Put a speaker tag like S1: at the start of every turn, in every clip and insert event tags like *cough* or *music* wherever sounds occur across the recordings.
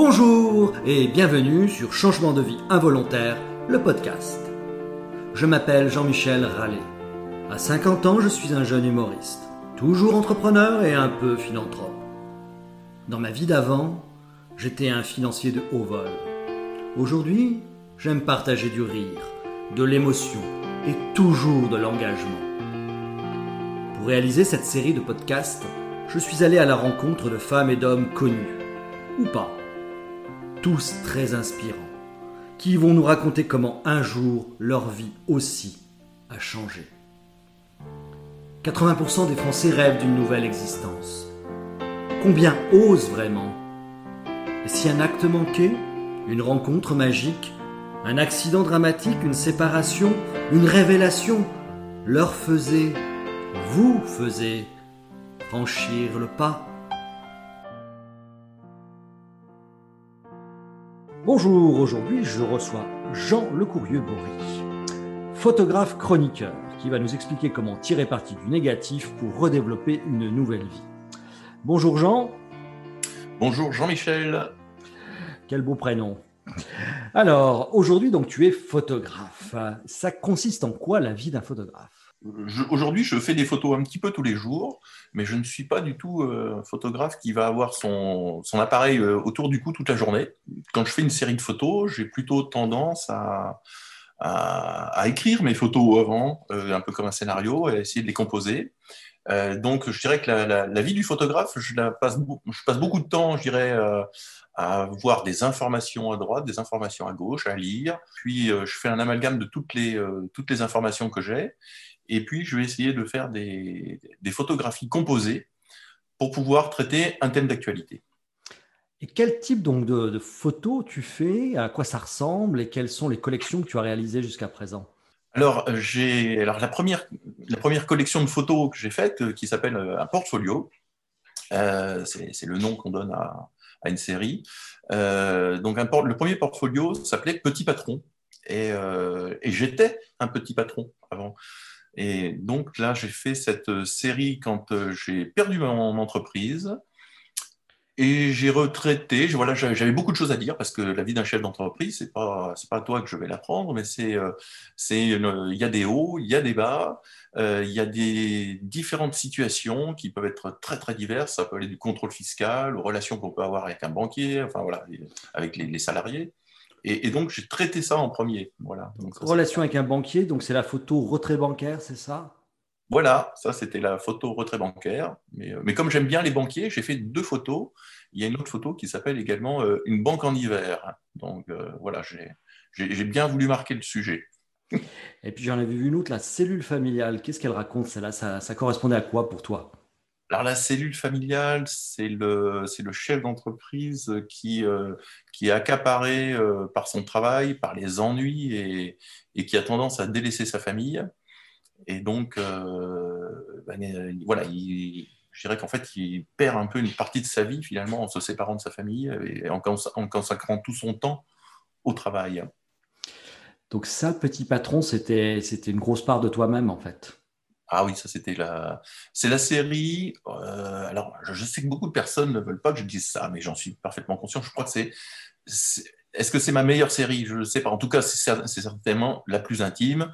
S1: Bonjour et bienvenue sur Changement de vie involontaire, le podcast. Je m'appelle Jean-Michel Rallet. À 50 ans, je suis un jeune humoriste, toujours entrepreneur et un peu philanthrope. Dans ma vie d'avant, j'étais un financier de haut vol. Aujourd'hui, j'aime partager du rire, de l'émotion et toujours de l'engagement. Pour réaliser cette série de podcasts, je suis allé à la rencontre de femmes et d'hommes connus, ou pas, tous très inspirants, qui vont nous raconter comment un jour leur vie aussi a changé. 80% des Français rêvent d'une nouvelle existence. Combien osent vraiment? Et si un acte manqué, une rencontre magique, un accident dramatique, une séparation, une révélation leur faisait, vous faisait franchir le pas Bonjour, aujourd'hui je reçois Jean Lecourrieux-Bory, photographe chroniqueur, qui va nous expliquer comment tirer parti du négatif pour redévelopper une nouvelle vie. Bonjour Jean.
S2: Bonjour Jean-Michel.
S1: Quel beau prénom. Alors, aujourd'hui, donc, tu es photographe. Ça consiste en quoi la vie d'un photographe?
S2: Aujourd'hui, je fais des photos un petit peu tous les jours, mais je ne suis pas du tout euh, un photographe qui va avoir son, appareil euh, autour du cou toute la journée. Quand je fais une série de photos, j'ai plutôt tendance à, écrire mes photos avant, euh, un peu comme un scénario, et à essayer de les composer. Donc, je dirais que la, vie du photographe, je, passe, beaucoup de temps, je dirais, à voir des informations à droite, des informations à gauche, à lire. Puis, je fais un amalgame de toutes les, toutes les informations que j'ai. Et puis, je vais essayer de faire des, photographies composées pour pouvoir traiter un thème d'actualité.
S1: Et quel type donc de, photos tu fais? À quoi ça ressemble? Et quelles sont les collections que tu as réalisées jusqu'à présent?
S2: Alors, j'ai alors la première la première collection de photos que j'ai faite, euh, qui s'appelle euh, un portfolio. Euh, c'est le nom qu'on donne à, une série. donc, un le premier portfolio s'appelait Petit Patron, et, et j'étais un petit patron avant. Et donc là, j'ai fait cette euh, série quand euh, j'ai perdu mon entreprise. Et j'ai retraité. Voilà, j'avais beaucoup de choses à dire parce que la vie d'un chef d'entreprise, c'est pas c'est pas à toi que je vais l'apprendre, mais c'est euh, c'est il y a des hauts, il y a des bas, il y a des différentes situations qui peuvent être très très diverses. Ça peut aller du contrôle fiscal aux relations qu'on peut avoir avec un banquier, enfin voilà, avec les salariés. Et, donc, j'ai traité ça en premier. Voilà.
S1: Relation avec un banquier, donc c'est la photo retrait bancaire, c'est ça?
S2: Voilà, ça c'était la photo retrait bancaire. Mais, euh, mais comme j'aime bien les banquiers, j'ai fait deux photos. Il y a une autre photo qui s'appelle également euh, Une banque en hiver. Donc euh, voilà, j'ai bien voulu marquer le sujet. *laughs*
S1: Et puis j'en avais vu une autre, la cellule familiale. Qu'est-ce qu'elle raconte celle-là? Ça, ça correspondait à quoi pour toi?
S2: Alors la cellule familiale, c'est le, le chef d'entreprise qui, euh, qui est accaparé par son travail, par les ennuis et, et, qui a tendance à délaisser sa famille. Et donc, euh, ben, voilà, je dirais qu'en fait, il perd un peu une partie de sa vie finalement en se séparant de sa famille et en, consacrant tout son temps au travail.
S1: Donc ça, petit patron, c'était une grosse part de toi-même en fait.
S2: Ah oui, ça c'était la, c'est la série. Euh, alors, je sais que beaucoup de personnes ne veulent pas que je dise ça, mais j'en suis parfaitement conscient. Je crois que c'est, est-ce que c'est ma meilleure série? Je ne sais pas. En tout cas, c'est certainement la plus intime.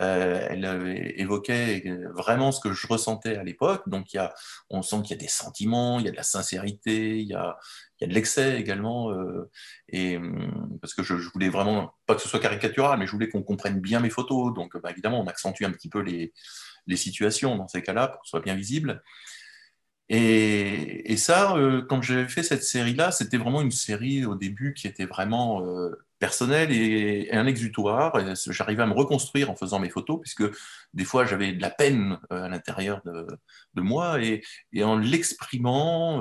S2: Euh, elle évoquait vraiment ce que je ressentais à l'époque. Donc, il y a, on sent qu'il y a des sentiments, il y a de la sincérité, il y a, il y a de l'excès également. Euh, et, hum, parce que je, je, voulais vraiment, pas que ce soit caricatural, mais je voulais qu'on comprenne bien mes photos. Donc, bah, évidemment, on accentue un petit peu les, les situations dans ces cas-là pour que ce soit bien visible. Et, ça, euh, quand j'avais fait cette série-là, c'était vraiment une série au début qui était vraiment euh, personnelle et, un exutoire. J'arrivais à me reconstruire en faisant mes photos, puisque des fois j'avais de la peine euh, à l'intérieur de, moi, et, en l'exprimant,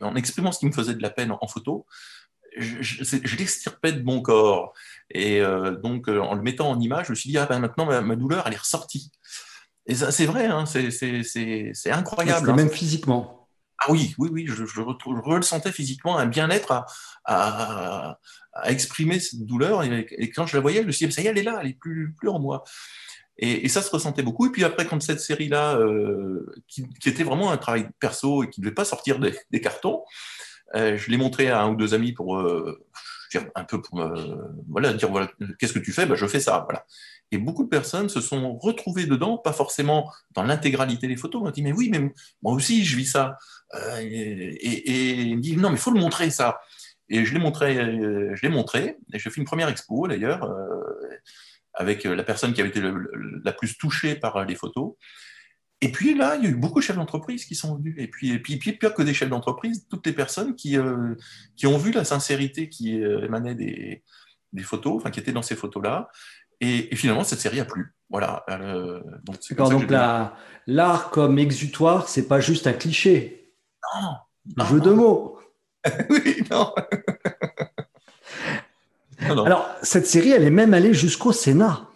S2: en exprimant ce qui me faisait de la peine en, photo, je, l'extirpais de mon corps. Et donc, en le mettant en image, je me suis dit, ah ben maintenant, ma, ma douleur, elle est ressortie. Et c'est vrai, hein, c'est incroyable.
S1: Hein. Même physiquement.
S2: Ah oui, oui, oui, je, je, ressentais physiquement un bien-être à, exprimer cette douleur. Et, quand je la voyais, je me suis dit, ça y est, elle est là, elle est plus, plus en moi. Et, ça se ressentait beaucoup. Et puis après, quand cette série-là, euh, qui, était vraiment un travail perso et qui ne devait pas sortir des, cartons, je l'ai montré à un ou deux amis pour un peu pour voilà dire voilà qu'est-ce que tu fais? Ben, je fais ça voilà et beaucoup de personnes se sont retrouvées dedans, pas forcément dans l'intégralité des photos. On dit mais oui, mais moi aussi je vis ça. et, et, et, me dit non mais il faut le montrer ça. Et je l'ai montré, je l'ai montré, et j'ai fait une première expo d'ailleurs, avec la personne qui avait été la plus touchée par les photos. Et puis là, il y a eu beaucoup de chefs d'entreprise qui sont venus. Et puis, et puis, pire que des chefs d'entreprise, toutes les personnes qui, euh, qui ont vu la sincérité qui euh, émanait des, des, photos, enfin qui étaient dans ces photos-là. Et, finalement, cette série a plu. Voilà.
S1: Euh, donc, donc l'art comme exutoire, c'est pas juste un cliché.
S2: Non.
S1: Un jeu de mots. *laughs*
S2: oui, *laughs* non.
S1: Alors, cette série, elle est même allée jusqu'au Sénat.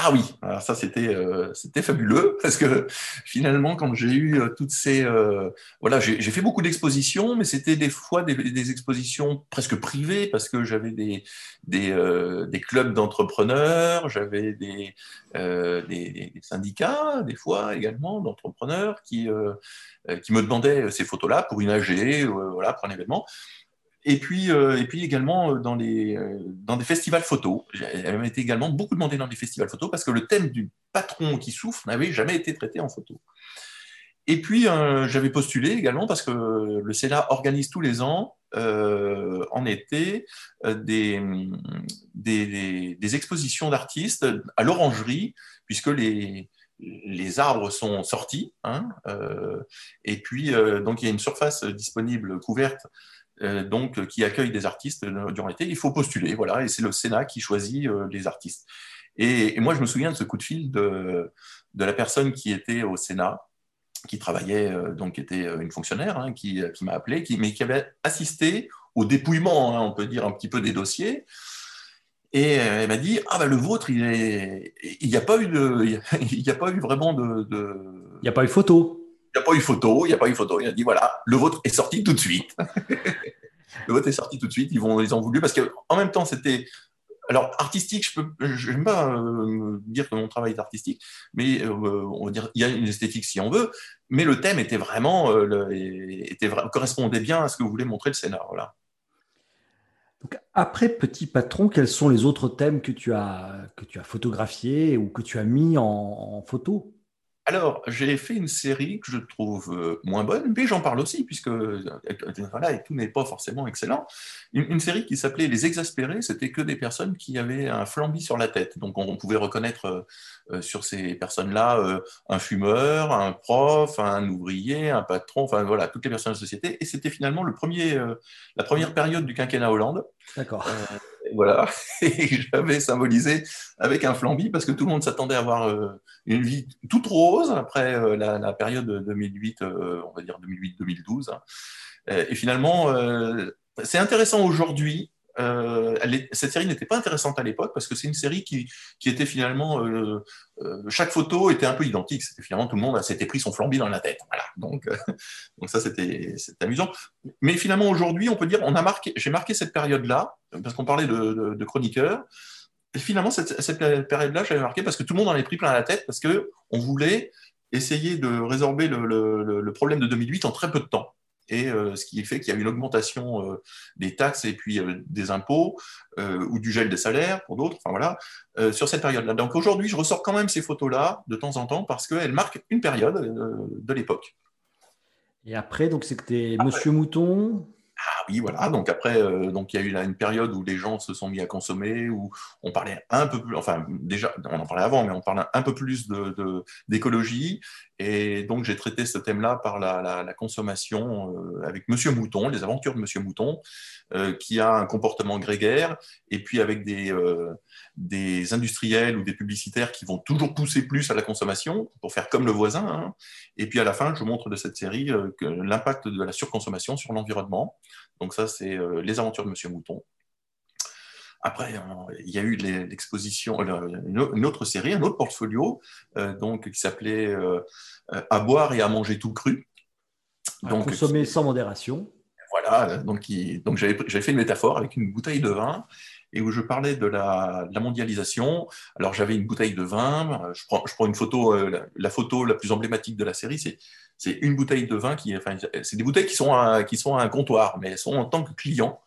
S2: Ah oui, alors ça c'était euh, fabuleux *laughs* parce que finalement quand j'ai eu euh, toutes ces euh, voilà j'ai fait beaucoup d'expositions mais c'était des fois des, expositions presque privées parce que j'avais des des, clubs d'entrepreneurs j'avais des, des, syndicats des fois également d'entrepreneurs qui qui me demandaient ces photos là pour une AG voilà pour un événement et puis, euh, et puis également euh, dans, les, euh, dans des festivals photos. Elle m'a été également beaucoup demandé dans des festivals photos parce que le thème du patron qui souffre n'avait jamais été traité en photo. Et puis, j'avais postulé également parce que le Sénat organise tous les ans, en été, des, des, expositions d'artistes à l'orangerie, puisque les, les arbres sont sortis. Hein, et puis, donc, il y a une surface disponible couverte donc, qui accueille des artistes durant l'été, il faut postuler, voilà, et c'est le Sénat qui choisit euh, les artistes. Et, moi, je me souviens de ce coup de fil de, de la personne qui était au Sénat, qui travaillait, euh, donc qui était une fonctionnaire, hein, qui, qui m'a appelé, qui, mais qui avait assisté au dépouillement, hein, on peut dire un petit peu des dossiers. Et elle m'a dit ah ben le vôtre il est il n'y a pas eu de *laughs* il y a pas eu vraiment de, de...
S1: il n'y a pas eu photo
S2: il n'y a pas eu photo, il n'y a pas eu photo. Il a dit voilà, le vôtre est sorti tout de suite. Le vôtre est sorti tout de suite. Ils vont, ils ont voulu parce qu'en même temps, c'était. Alors, artistique, je peux, n'aime pas euh, dire que mon travail est artistique, mais euh, on va dire, il y a une esthétique si on veut, mais le thème était vraiment, euh, était, correspondait bien à ce que voulez montrer le. Voilà.
S1: Donc, après Petit Patron, quels sont les autres thèmes que tu as, que tu as photographiés ou que tu as mis en photo?
S2: Alors, j'ai fait une série que je trouve euh, moins bonne, mais j'en parle aussi, puisque euh, voilà, et tout n'est pas forcément excellent. Une, série qui s'appelait Les Exaspérés, c'était que des personnes qui avaient un flambi sur la tête. Donc, on, pouvait reconnaître euh, sur ces personnes-là un fumeur, un prof, un ouvrier, un patron, enfin voilà, toutes les personnes de la société. Et c'était finalement le premier, la première période du quinquennat Hollande.
S1: D'accord
S2: voilà, *laughs* et j'avais symbolisé avec un flambi parce que tout le monde s'attendait à avoir euh, une vie toute rose après euh, la, période 2008, euh, on va dire 2008-2012. Hein. Et finalement, c'est intéressant aujourd'hui euh, cette série n'était pas intéressante à l'époque parce que c'est une série qui, était finalement euh, euh, chaque photo était un peu identique. Finalement tout le monde s'était pris son flambi dans la tête. *laughs* Donc, ça c'était amusant. Mais finalement aujourd'hui, on peut dire, on a marqué, j'ai marqué cette période-là parce qu'on parlait de, de, chroniqueurs. Et finalement, cette, cette période-là, j'avais marqué parce que tout le monde en avait pris plein la tête parce que on voulait essayer de résorber le problème de 2008 en très peu de temps et euh, ce qui fait qu'il y a une augmentation euh, des taxes et puis euh, des impôts ou du gel des salaires pour d'autres, enfin voilà, sur cette période-là. Donc aujourd'hui, je ressors quand même ces photos-là de temps en temps parce qu'elles marquent une période de l'époque.
S1: Et après, donc c'était Monsieur Mouton
S2: ah oui, voilà. Donc après, euh, donc il y a eu une période où les gens se sont mis à consommer, où on parlait un peu plus, enfin déjà, on en parlait avant, mais on parlait un peu plus de, d'écologie. Et donc j'ai traité ce thème-là par la, la, consommation euh, avec Monsieur Mouton, les aventures de Monsieur Mouton, euh, qui a un comportement grégaire, et puis avec des des industriels ou des publicitaires qui vont toujours pousser plus à la consommation pour faire comme le voisin. Hein. Et puis à la fin, je montre de cette série l'impact de la surconsommation sur l'environnement. Donc ça, c'est euh, les aventures de Monsieur Mouton. Après, il y a eu l'exposition, une autre série, un autre portfolio, euh, donc qui s'appelait À boire et à manger tout cru.
S1: donc, consommer sans modération.
S2: Voilà, donc, donc j'avais fait une métaphore avec une bouteille de vin et où je parlais de la, mondialisation. Alors j'avais une bouteille de vin, je prends, je prends une photo, la, photo la plus emblématique de la série, c'est une bouteille de vin qui, enfin, c'est des bouteilles qui sont, à, qui sont à un comptoir, mais elles sont en tant que client.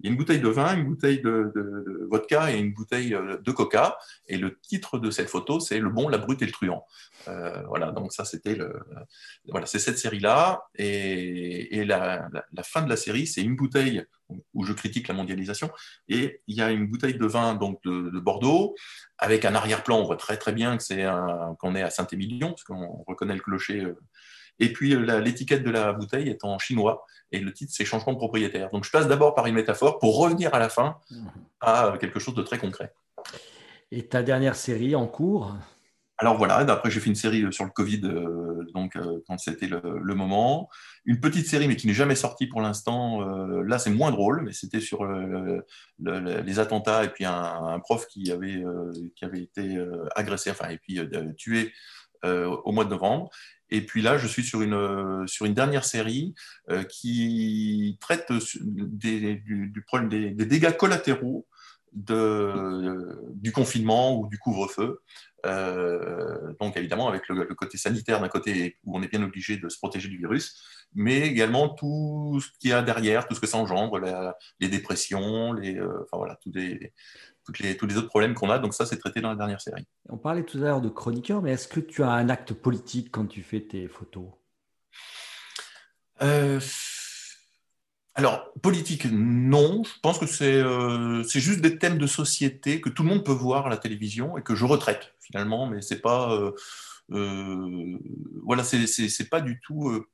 S2: Il y a une bouteille de vin, une bouteille de, vodka et une bouteille euh, de coca. Et le titre de cette photo, c'est Le bon, la brute et le truand. Euh, voilà, donc ça, c'était le. Voilà, c'est cette série-là. Et, la, fin de la série, c'est une bouteille où je critique la mondialisation. Et il y a une bouteille de vin donc de, Bordeaux avec un arrière-plan. On voit très très bien que c'est qu'on est à Saint-Émilion, parce qu'on reconnaît le clocher euh, et puis euh, l'étiquette de la bouteille est en chinois, et le titre c'est changement de propriétaire. Donc je passe d'abord par une métaphore pour revenir à la fin mhm. à quelque chose de très concret.
S1: Et ta dernière série en cours?
S2: Alors voilà, après j'ai fait une série euh, sur le Covid, euh, donc quand c'était le, moment. Une petite série, mais qui n'est jamais sortie pour l'instant. là, c'est moins drôle, mais c'était sur les attentats et puis un, prof qui avait, qui avait été agressé, enfin, et puis tué au mois de novembre. Et puis là, je suis sur une, euh, sur une dernière série euh, qui traite du, problème des, dégâts collatéraux de, du confinement ou du couvre-feu. Euh, donc évidemment avec le, côté sanitaire d'un côté où on est bien obligé de se protéger du virus, mais également tout ce qu'il y a derrière, tout ce que ça engendre, les dépressions, les, enfin voilà, tous les, tous les autres problèmes qu'on a. Donc ça, c'est traité dans la dernière série.
S1: On parlait tout à l'heure de chroniqueur, mais est-ce que tu as un acte politique quand tu fais tes photos?
S2: Euh, Alors, politique, non. Je pense que euh, c'est juste des thèmes de société que tout le monde peut voir à la télévision et que je retraite finalement, mais c'est pas... Euh, voilà, c'est pas du tout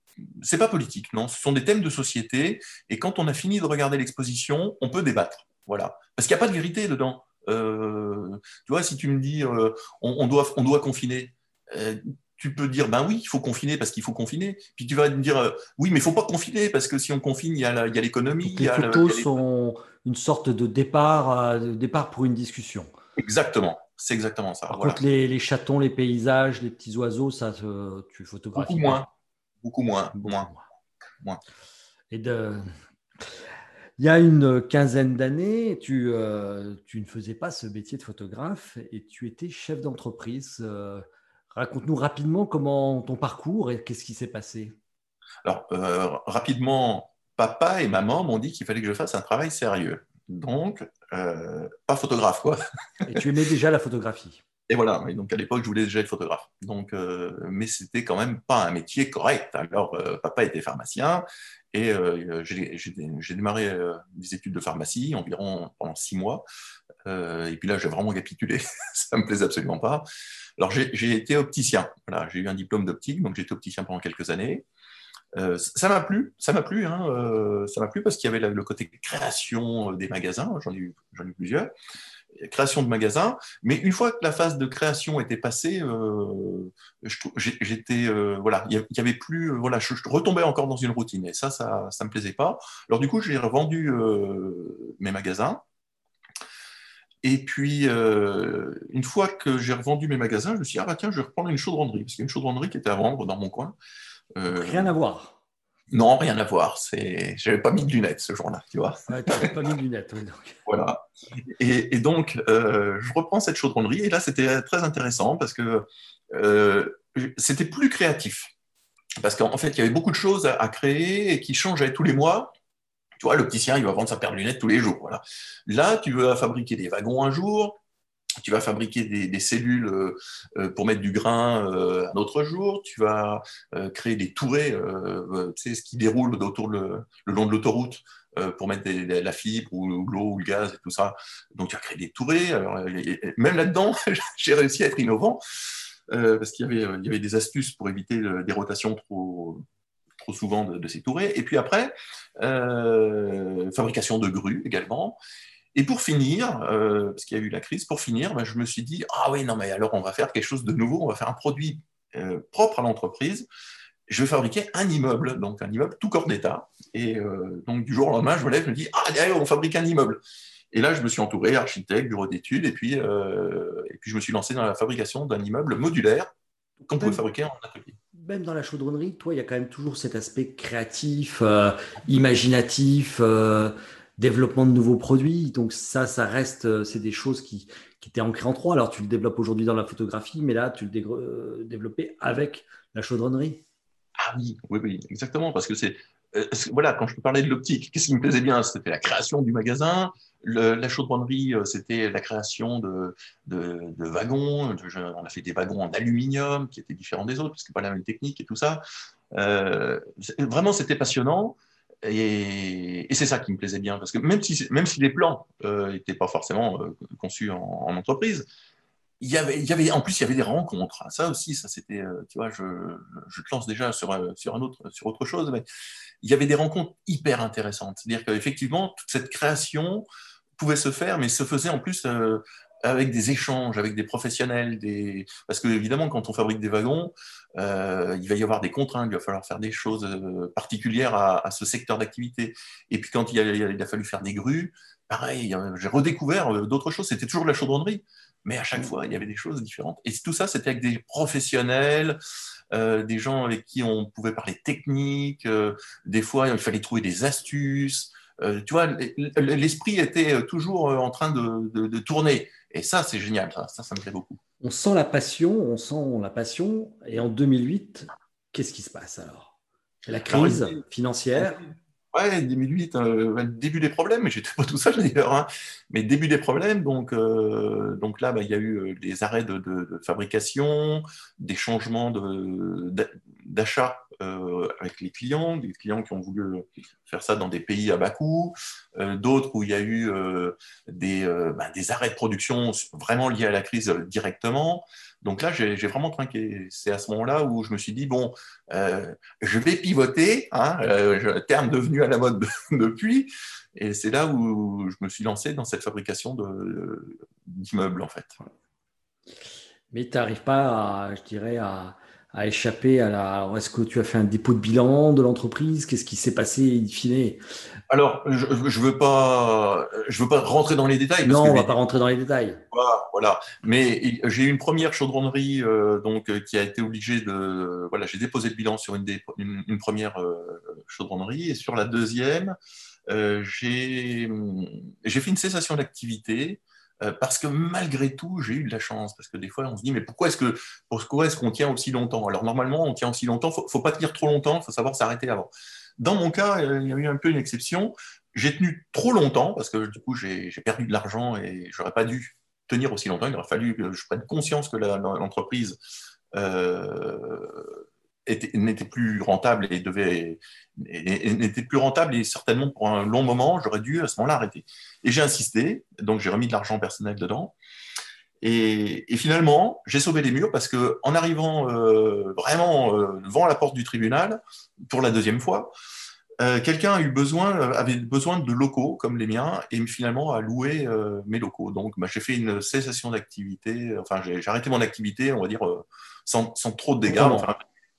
S2: c'est pas politique, non. Ce sont des thèmes de société, et quand on a fini de regarder l'exposition, on peut débattre. Voilà. Parce qu'il n'y a pas de vérité dedans. Euh, tu vois, si tu me dis euh, on, doit, on doit confiner, euh, tu peux dire ben oui, il faut confiner parce qu'il faut confiner. Puis tu vas me dire oui, mais il ne faut pas confiner parce que si on confine, il y a l'économie.
S1: Les photos sont une sorte de départ, de départ pour une discussion.
S2: Exactement. C'est exactement ça.
S1: Par contre, les, chatons, les paysages, les petits oiseaux, ça, tu photographies.
S2: Beaucoup moins. Beaucoup moins. moins. moins.
S1: Et de, il y a une quinzaine d'années, tu, euh, tu, ne faisais pas ce métier de photographe et tu étais chef d'entreprise. Euh, raconte-nous rapidement comment ton parcours et qu'est-ce qui s'est passé.
S2: Alors, euh, rapidement, papa et maman m'ont dit qu'il fallait que je fasse un travail sérieux. Donc, pas photographe, quoi.
S1: et tu aimais déjà la photographie *laughs*
S2: et voilà, donc à l'époque, je voulais déjà être photographe. Donc, mais c'était quand même pas un métier correct. Alors, papa était pharmacien et euh, j'ai démarré euh, des études de pharmacie environ pendant six mois. Euh, et puis là, j'ai vraiment capitulé. *laughs* ça me plaisait absolument pas. Alors, j'ai été opticien. Voilà, j'ai eu un diplôme d'optique, donc j'étais opticien pendant quelques années. ça m'a plu, ça m'a plu, hein, ça m'a plu parce qu'il y avait le côté création des magasins, j'en ai, eu plusieurs, création de magasins. Mais une fois que la phase de création était passée, euh, j'étais euh, voilà, il y avait plus euh, voilà, je, retombais encore dans une routine et ça, ça, ça me plaisait pas. Alors du coup, j'ai revendu mes magasins. Et puis, une fois que j'ai revendu mes magasins, je me suis dit, ah bah tiens, je vais reprendre une chaudronnerie, parce qu'il y a une chaudronnerie qui était à vendre dans mon coin.
S1: Rien à voir.
S2: Non, rien à voir. C'est, j'avais pas mis de lunettes ce jour-là, tu vois.
S1: Ouais, pas mis de lunettes, oui. Donc. *laughs*
S2: Voilà. Et, donc, euh, je reprends cette chaudronnerie et là, c'était très intéressant parce que euh, c'était plus créatif. Parce qu'en fait, il y avait beaucoup de choses à, créer et qui changeaient tous les mois. Tu vois, l'opticien, il va vendre sa paire de lunettes tous les jours. Voilà. Là, tu veux fabriquer des wagons un jour, tu vas fabriquer des, cellules euh, euh, pour mettre du grain euh, un autre jour, tu vas créer des tourées, tu sais, ce qui déroule autour le, long de l'autoroute pour mettre la fibre ou, l'eau ou le gaz et tout ça. Donc tu vas créer des tourées. même là-dedans, *laughs* j'ai réussi à être innovant parce qu'il y avait des astuces pour éviter des rotations trop, trop souvent de, de, ces tourées. Et puis après, fabrication de grues également. Et pour finir, euh, parce qu'il y a eu la crise, pour finir, ben, je me suis dit, ah oui, non, mais alors on va faire quelque chose de nouveau, on va faire un produit euh, propre à l'entreprise. Je vais fabriquer un immeuble, donc un immeuble tout corps d'État. Et euh, donc du jour au lendemain, je me lève, je me dis, ah, d'ailleurs, on fabrique un immeuble. Et là, je me suis entouré, architecte, bureau d'études, et puis, et puis je me suis lancé dans la fabrication d'un immeuble modulaire qu'on pouvait fabriquer en atelier.
S1: Même dans la chaudronnerie, toi, il y a quand même toujours cet aspect créatif, imaginatif développement de nouveaux produits. Donc ça, ça reste, c'est des choses qui, qui étaient ancrées en trois. Alors tu le développes aujourd'hui dans la photographie, mais là, tu le développais avec la chaudronnerie.
S2: Ah oui, oui, oui, exactement, parce que c'est euh, voilà, quand je parlais de l'optique, qu'est-ce qui me plaisait bien? C'était la création du magasin. la chaudronnerie, euh, c'était la création de, wagons. on a fait des wagons en aluminium qui étaient différents des autres, parce que pas la même technique et tout ça. Euh, vraiment, c'était passionnant. Et, c'est ça qui me plaisait bien, parce que même si, même si les plans n'étaient pas forcément conçus en, entreprise, il y, avait, en plus, il y avait des rencontres. Ça aussi, ça c'était, tu vois, je, je, te lance déjà sur, sur, un autre, sur autre chose, mais il y avait des rencontres hyper intéressantes. C'est-à-dire qu'effectivement, toute cette création pouvait se faire, mais se faisait en plus euh, avec des échanges, avec des professionnels. Des... Parce que, évidemment, quand on fabrique des wagons, euh, il va y avoir des contraintes, il va falloir faire des choses euh, particulières à, ce secteur d'activité. Et puis, quand il a, il a, fallu faire des grues, pareil, j'ai redécouvert d'autres choses. C'était toujours de la chaudronnerie, mais à chaque mmh. fois, il y avait des choses différentes. Et tout ça, c'était avec des professionnels. Euh, des gens avec qui on pouvait parler technique, euh, des fois il fallait trouver des astuces. Euh, tu vois, l'esprit était toujours en train de, tourner. Et ça, c'est génial, ça, ça, me plaît beaucoup.
S1: On sent la passion, on sent la passion. Et en 2008, qu'est-ce qui se passe alors? La crise financière
S2: Ouais, 2008, euh, début des problèmes, mais j'étais pas tout seul *laughs* d'ailleurs. Hein. Mais début des problèmes, donc, euh, donc là, bah, il y a eu des euh, arrêts de, fabrication, des changements d'achat avec les clients, des clients qui ont voulu faire ça dans des pays à bas coût, d'autres où il y a eu des, bah, des arrêts de production vraiment liés à la crise directement. Donc là, j'ai vraiment trinqué. C'est à ce moment-là où je me suis dit, bon, euh, je vais pivoter, hein, euh, terme devenu à la mode *laughs* depuis, et c'est là où je me suis lancé dans cette fabrication d'immeubles, en fait.
S1: Mais tu n'arrives pas, je dirais, à, à échapper à la. Est-ce que tu as fait un dépôt de bilan de l'entreprise? Qu'est-ce qui s'est passé in fine?
S2: Alors, je ne veux, pas, je veux pas rentrer dans les détails.
S1: non, on ne va pas rentrer dans les détails.
S2: Voilà, Mais j'ai eu une première chaudronnerie euh, donc, euh, qui a été obligée de. Voilà, j'ai déposé le bilan sur une, une, première euh, chaudronnerie et sur la deuxième, j'ai fait une cessation d'activité euh, parce que malgré tout, j'ai eu de la chance. Parce que des fois, on se dit, mais pourquoi est-ce que pourquoi est-ce qu'on tient aussi longtemps? Alors normalement, on tient aussi longtemps. Faut, faut pas tenir trop longtemps. Il faut savoir s'arrêter avant. Dans mon cas, euh, il y a eu un peu une exception. J'ai tenu trop longtemps parce que du coup, j'ai perdu de l'argent et j'aurais pas dû tenir aussi longtemps. Il aurait fallu que je prenne conscience que l'entreprise euh, n'était plus rentable et devait n'était plus rentable et certainement pour un long moment, j'aurais dû à ce moment-là arrêter. Et j'ai insisté, donc j'ai remis de l'argent personnel dedans. Et, finalement, j'ai sauvé les murs parce que en arrivant euh, vraiment euh, devant la porte du tribunal pour la deuxième fois, euh, quelqu'un a eu besoin, avait besoin de locaux comme les miens et finalement a loué mes locaux. Donc, bah, j'ai fait une cessation d'activité. Enfin, j'ai arrêté mon activité, on va dire, sans, trop de dégâts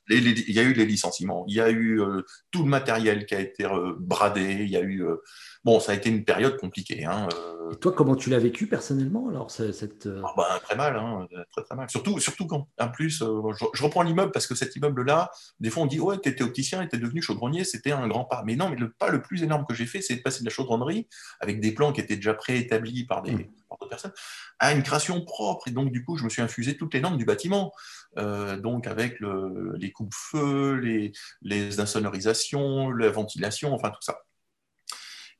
S2: il y a eu les licenciements, il y a eu euh, tout le matériel qui a été euh, bradé, il y a eu. Euh, bon, ça a été une période compliquée. Hein,
S1: Et toi, comment tu l'as vécu personnellement alors cette,
S2: ah, bah, Très mal, hein, très, très mal. Surtout, surtout quand, en plus, je, reprends l'immeuble parce que cet immeuble-là, des fois on dit Ouais, tu étais opticien et tu es devenu chaudronnier, c'était un grand pas. Mais non, mais le pas le plus énorme que j'ai fait, c'est de passer de la chaudronnerie avec des plans qui étaient déjà préétablis par des. Mmh. Personnes, à une création propre. Et donc, du coup, je me suis infusé toutes les normes du bâtiment. Euh, donc avec les coupe-feux, les, les insonorisations, la ventilation, enfin tout ça.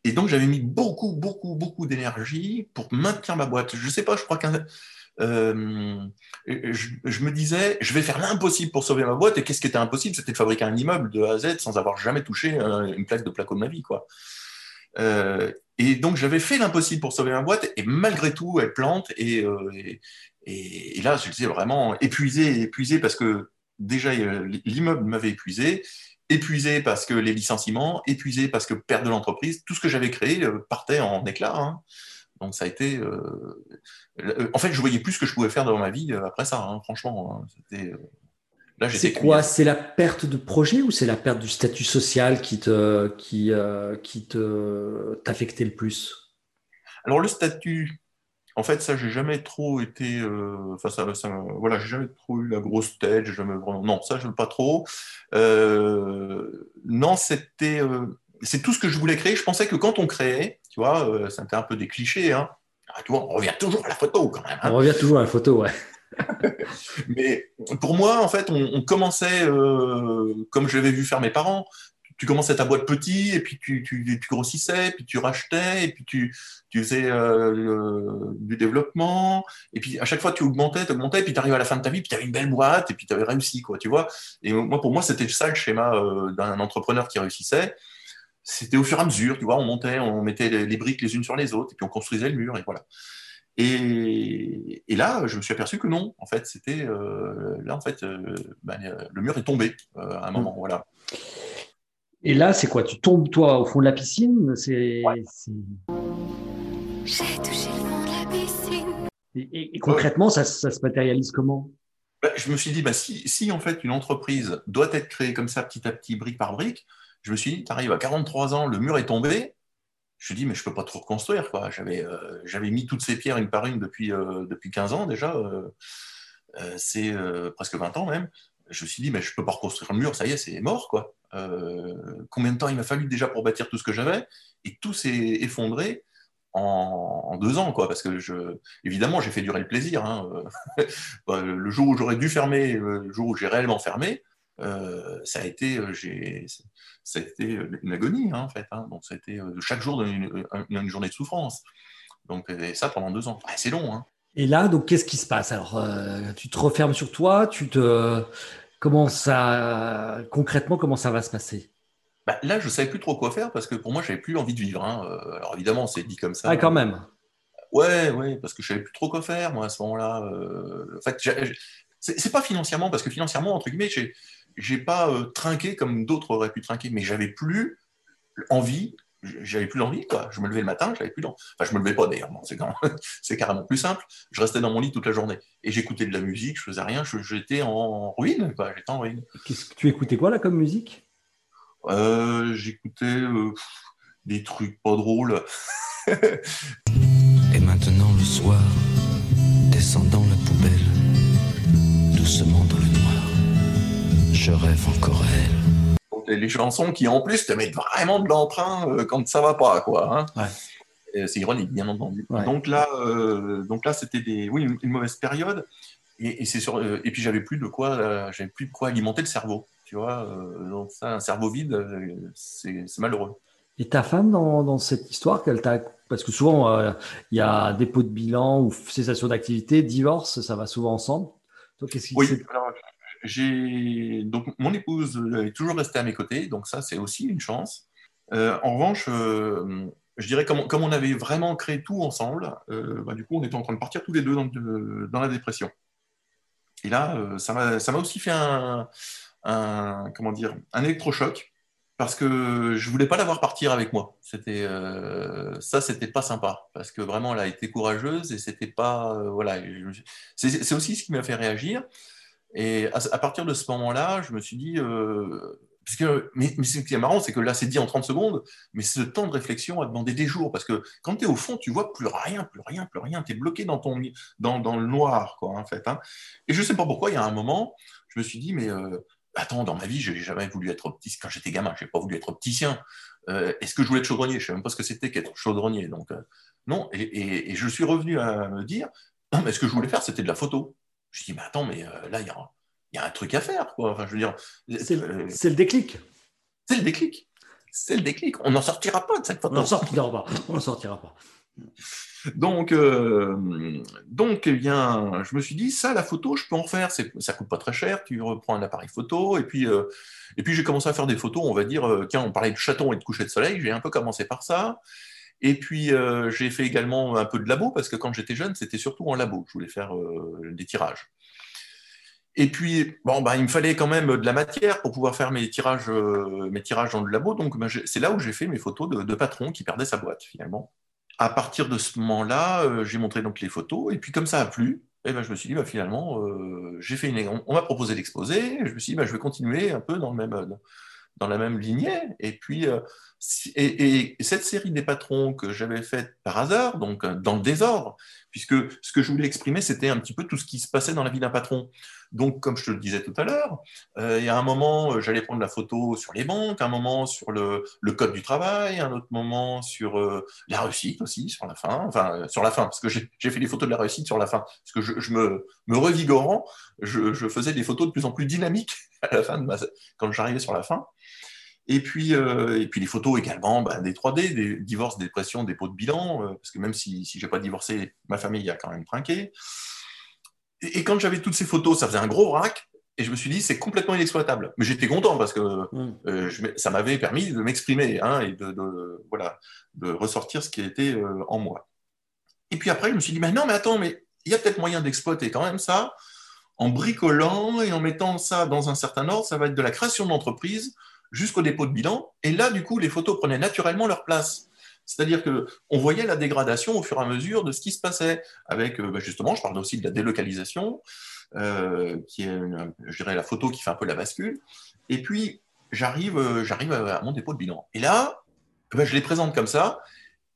S2: Et donc j'avais mis beaucoup, beaucoup, beaucoup d'énergie pour maintenir ma boîte. Je ne sais pas, je crois qu'un... Euh, je, me disais, je vais faire l'impossible pour sauver ma boîte. Et qu'est-ce qui était impossible? C'était de fabriquer un immeuble de A à Z sans avoir jamais touché une plaque de placo de ma vie. Quoi. Euh, et donc j'avais fait l'impossible pour sauver ma boîte, et malgré tout, elle plante, et, et, là, je disais vraiment épuisé, épuisé parce que déjà l'immeuble m'avait épuisé, épuisé parce que les licenciements, épuisé parce que perte de l'entreprise, tout ce que j'avais créé euh, partait en éclat. Hein. Donc ça a été. Euh, en fait, je voyais plus ce que je pouvais faire dans ma vie euh, après ça, hein, franchement.
S1: Hein. C'est quoi C'est la perte de projet ou c'est la perte du statut social qui te qui, qui te t'affectait le plus?
S2: Alors le statut, en fait, ça, j'ai jamais trop été. Euh, enfin, ça, ça, voilà, j'ai jamais trop eu la grosse tête. Jamais vraiment. Non, ça, je veux pas trop. Euh, non, c'était. Euh, c'est tout ce que je voulais créer. Je pensais que quand on créait, tu vois, c'était un peu des clichés, hein. Ah, tu vois, on revient toujours à la photo quand même.
S1: Hein. On revient toujours à la photo, ouais. *laughs*
S2: Mais pour moi, en fait, on, commençait comme je l'avais vu faire mes parents tu commençais ta boîte petit, et puis tu, grossissais, puis tu rachetais, et puis tu, faisais euh, du développement, et puis à chaque fois tu augmentais, tu augmentais, et puis tu arrives à la fin de ta vie, puis tu avais une belle boîte, et puis tu avais réussi, quoi, tu vois. Et moi, pour moi, c'était ça le schéma euh, d'un entrepreneur qui réussissait. C'était au fur et à mesure, tu vois, on montait, on mettait les, briques les unes sur les autres, et puis on construisait le mur, et voilà. Et, et, là, je me suis aperçu que non, en fait, c'était euh, là, en fait, ben, le mur est tombé à un moment, mmh. voilà.
S1: Et là, c'est quoi? Tu tombes, toi, au fond de la piscine? C'est.
S3: J'ai touché le fond de la piscine.
S1: Et, concrètement, ça, se matérialise comment?
S2: Bah, Je me suis dit, bah, si, si, en fait une entreprise doit être créée comme ça, petit à petit, brique par brique, je me suis dit, tu arrives à 43 ans, le mur est tombé. Je me suis dit, mais je ne peux pas trop reconstruire. J'avais, euh, j'avais mis toutes ces pierres une par une depuis, euh, depuis 15 ans déjà. Euh, c'est presque 20 ans même. Je me suis dit, mais je ne peux pas reconstruire le mur, ça y est, c'est mort. quoi. Combien de temps il m'a fallu déjà pour bâtir tout ce que j'avais Et tout s'est effondré en, deux ans, quoi, parce que évidemment, j'ai fait durer le plaisir. Hein. *laughs* Bah, le jour où j'aurais dû fermer, le jour où j'ai réellement fermé, euh, ça a été, euh, ça a été une agonie, hein, en fait. Hein. Donc, ça a été chaque jour une, une, journée de souffrance. Donc, et ça pendant deux ans. c'est long. Hein.
S1: Et là, donc, qu'est-ce qui se passe? Alors, tu te refermes sur toi, tu te Comment ça, concrètement, comment ça va se passer?
S2: Bah, Là, je ne savais plus trop quoi faire parce que pour moi, j'avais plus envie de vivre. Euh, alors évidemment, c'est dit comme ça.
S1: Ah, quand même.
S2: Ouais, ouais, parce que je savais plus trop quoi faire moi à ce moment-là. Euh... En fait, c'est pas financièrement parce que financièrement, entre guillemets, j'ai j'ai pas euh, trinqué comme d'autres auraient pu trinquer, mais j'avais plus envie j'avais plus l'envie, quoi. Je me levais le matin, j'avais plus d'envie. Enfin, je me levais pas d'ailleurs, *laughs* c'est carrément plus simple. Je restais dans mon lit toute la journée et j'écoutais de la musique, je faisais rien, j'étais en ruine, quoi. J'étais en ruine.
S1: Qu'est-ce que tu écoutais quoi là comme musique?
S2: Euh, J'écoutais euh, des trucs pas drôles. *laughs*
S4: et maintenant le soir, rêve encore à elle
S2: les chansons qui en plus te mettent vraiment de l'entrain euh, quand ça va pas, quoi. Hein. C'est ironique, bien entendu. Donc là, euh, donc là, c'était des, oui, une, mauvaise période. Et, c'est sur, euh, et puis j'avais plus de quoi, j'avais plus de quoi alimenter le cerveau. Tu vois, donc ça, un cerveau vide, c'est malheureux.
S1: Et ta femme dans, dans cette histoire, qu'elle t'a, parce que souvent il y a dépôt de bilan ou cessation d'activité, divorce, ça va souvent ensemble.
S2: Toi, qu'est-ce qui oui, donc mon épouse est toujours restée à mes côtés, donc ça c'est aussi une chance. Euh, en revanche, euh, je dirais comme, comme, on avait vraiment créé tout ensemble, euh, bah, du coup on était en train de partir tous les deux dans, la dépression. Et là, ça m'a aussi fait un, un, comment dire un électrochoc parce que je voulais pas la voir partir avec moi. C'était ça, c'était pas sympa parce que vraiment elle a été courageuse et c'était pas voilà. C'est aussi ce qui m'a fait réagir. Et à, partir de ce moment-là, je me suis dit, euh, parce que, mais, ce qui est marrant, c'est que là, c'est dit en 30 secondes, mais ce temps de réflexion a demandé des jours, parce que quand tu es au fond, tu vois plus rien, plus rien, plus rien, tu es bloqué dans, ton, dans, dans le noir, quoi, en fait. Hein. Et je ne sais pas pourquoi, il y a un moment, je me suis dit, mais euh, attends, dans ma vie, je n'ai jamais voulu être opticien. Quand j'étais gamin, je n'ai pas voulu être opticien. Euh, est-ce que je voulais être chaudronnier? Je ne sais même pas ce que c'était qu'être chaudronnier. Donc, non, et, et, je suis revenu à me dire, non, mais ce que je voulais faire, c'était de la photo. Je dis, mais attends, mais euh, là, il y a, un truc à faire. Quoi. Enfin, je veux dire,
S1: c'est, le euh, déclic.
S2: C'est le déclic. C'est le déclic. On n'en sortira pas de cette photo.
S1: On n'en sortira pas. On sortira pas.
S2: Donc, euh, donc eh bien, je me suis dit, ça, la photo, je peux en faire. Ça coûte pas très cher. Tu reprends un appareil photo. Et puis, et puis j'ai commencé à faire des photos. On va dire, tiens, on parlait de chatons et de coucher de soleil. J'ai un peu commencé par ça. Et puis, euh, j'ai fait également un peu de labo, parce que quand j'étais jeune, c'était surtout en labo. Je voulais faire euh, des tirages. Et puis, bon, bah, il me fallait quand même de la matière pour pouvoir faire mes tirages, euh, mes tirages dans le labo. Donc, bah, c'est là où j'ai fait mes photos de, patron qui perdait sa boîte, finalement. À partir de ce moment-là, j'ai montré donc les photos. Et puis, comme ça a plu, et eh ben, je me suis dit, bah, finalement, j'ai fait on, m'a proposé l'exposé. Je me suis dit, bah, je vais continuer un peu dans le même dans la même lignée. Et puis, euh, et, cette série des patrons que j'avais faite par hasard, donc euh, dans le désordre, puisque ce que je voulais exprimer, c'était un petit peu tout ce qui se passait dans la vie d'un patron. Donc, comme je te le disais tout à l'heure, euh, il y a un moment, j'allais prendre la photo sur les banques, un moment sur le, code du travail, un autre moment sur la réussite aussi, sur la fin, enfin, sur la fin, parce que j'ai fait des photos de la réussite sur la fin, parce que je, me, revigorant, je, faisais des photos de plus en plus dynamiques *laughs* à la fin, quand j'arrivais sur la fin. Et puis, et puis les photos également bah, des 3D, des divorces, des dépressions, des pots de bilan, parce que même si, si je n'ai pas divorcé, ma famille a quand même trinqué. Et, quand j'avais toutes ces photos, ça faisait un gros rack. Et je me suis dit, c'est complètement inexploitable. Mais j'étais content parce que mm. euh, ça m'avait permis de m'exprimer hein, et de, voilà, de ressortir ce qui était euh, en moi. Et puis après, je me suis dit, mais non, mais attends, mais il y a peut-être moyen d'exploiter quand même ça en bricolant et en mettant ça dans un certain ordre. Ça va être de la création d'entreprise jusqu'au dépôt de bilan. Et là, du coup, les photos prenaient naturellement leur place. C'est-à-dire qu'on voyait la dégradation au fur et à mesure de ce qui se passait, avec euh, bah, justement, je parle aussi de la délocalisation, euh, qui est, je dirais, la photo qui fait un peu la bascule. Et puis, j'arrive, euh, j'arrive à mon dépôt de bilan. Et là, bah, je les présente comme ça.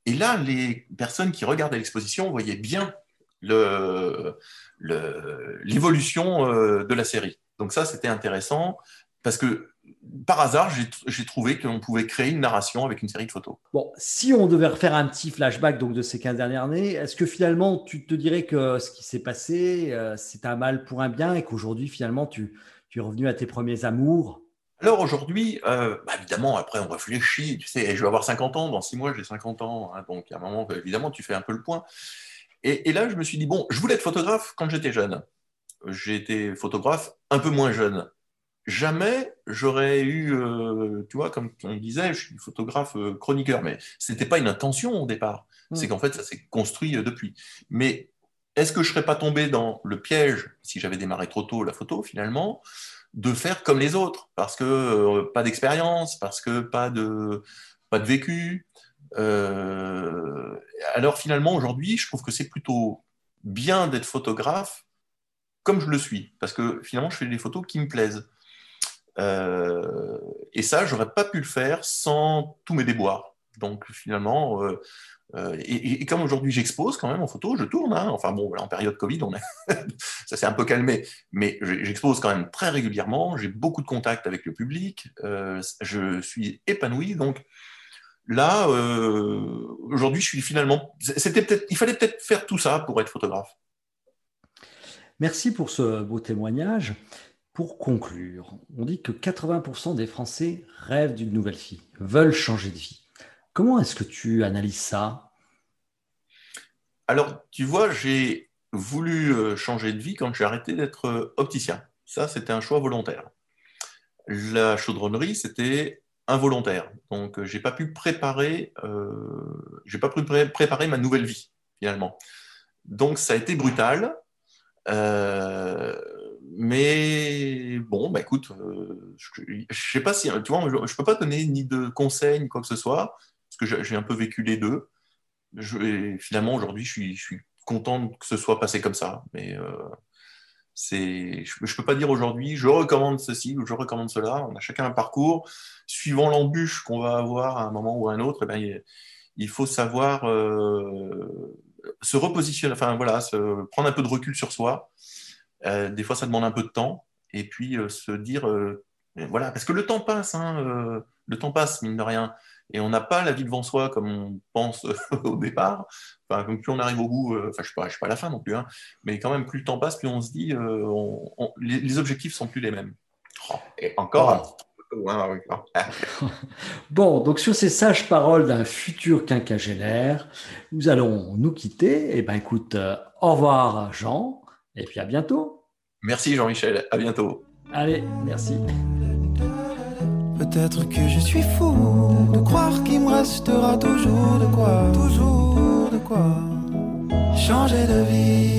S2: Et là, les personnes qui regardaient l'exposition voyaient bien l'évolution de la série. Donc ça, c'était intéressant parce que par hasard, j'ai trouvé qu'on pouvait créer une narration avec une série de photos.
S1: Bon, si on devait refaire un petit flashback donc, de ces 15 dernières années, est-ce que finalement tu te dirais que ce qui s'est passé, euh, c'est un mal pour un bien et qu'aujourd'hui, finalement, tu, es revenu à tes premiers amours?
S2: Alors aujourd'hui, euh, bah, évidemment, après on réfléchit, tu sais, je vais avoir 50 ans, dans 6 mois j'ai 50 ans, hein, donc à un moment, évidemment, tu fais un peu le point. Et, et là, je me suis dit, bon, je voulais être photographe quand j'étais jeune. J'ai été photographe un peu moins jeune jamais j'aurais eu, euh, tu vois, comme on disait, je suis photographe euh, chroniqueur, mais ce n'était pas une intention au départ. Hmm. C'est qu'en fait, ça s'est construit euh, depuis. Mais est-ce que je ne serais pas tombé dans le piège, si j'avais démarré trop tôt la photo, finalement, de faire comme les autres? Parce que pas d'expérience, parce que pas de, pas de vécu. alors finalement, aujourd'hui, je trouve que c'est plutôt bien d'être photographe comme je le suis, parce que finalement, je fais des photos qui me plaisent. Euh, et ça, j'aurais pas pu le faire sans tous mes déboires. Donc finalement, euh, euh, et, comme aujourd'hui j'expose quand même en photo, je tourne. Hein. Enfin bon, en période Covid, *laughs* ça s'est un peu calmé, mais j'expose quand même très régulièrement. J'ai beaucoup de contacts avec le public. je suis épanoui. Donc là, aujourd'hui, je suis finalement. C'était peut-être, il fallait peut-être faire tout ça pour être photographe.
S1: Merci pour ce beau témoignage. Pour conclure, on dit que 80% des Français rêvent d'une nouvelle vie, veulent changer de vie. Comment est-ce que tu analyses ça?
S2: Alors, tu vois, j'ai voulu euh, changer de vie quand j'ai arrêté d'être euh, opticien. Ça, c'était un choix volontaire. La chaudronnerie, c'était involontaire. Donc, euh, j'ai pas pu préparer, pas pu préparer ma nouvelle vie finalement. Donc, ça a été brutal. Mais bon, bah écoute, euh, je, ne sais pas si, tu vois, je, peux pas donner ni de conseils ni quoi que ce soit, parce que j'ai un peu vécu les deux. Je, finalement, aujourd'hui, je suis, je content que ce soit passé comme ça. Mais euh, je, ne peux pas dire aujourd'hui, je recommande ceci ou je recommande cela. On a chacun un parcours. Suivant l'embûche qu'on va avoir à un moment ou à un autre, eh ben, il, faut savoir euh, se repositionner, enfin voilà, se, prendre un peu de recul sur soi des fois, ça demande un peu de temps. Et puis, euh, se dire, euh, voilà, parce que le temps passe, hein, le temps passe, mine de rien. Et on n'a pas la vie devant soi comme on pense *laughs* au départ. Enfin, comme plus on arrive au bout, enfin, je ne suis, pas à la fin non plus, hein, mais quand même, plus le temps passe, plus on se dit, les, objectifs sont plus les mêmes. Oh, et encore *laughs*
S1: bon, donc sur ces sages paroles d'un futur quinquagénaire, nous allons nous quitter. Et eh ben écoute, au revoir Jean. Et puis à bientôt.
S2: Merci Jean-Michel, à bientôt.
S1: Allez, merci.
S5: Peut-être que je suis fou de croire qu'il me restera toujours de quoi, toujours de quoi changer de vie.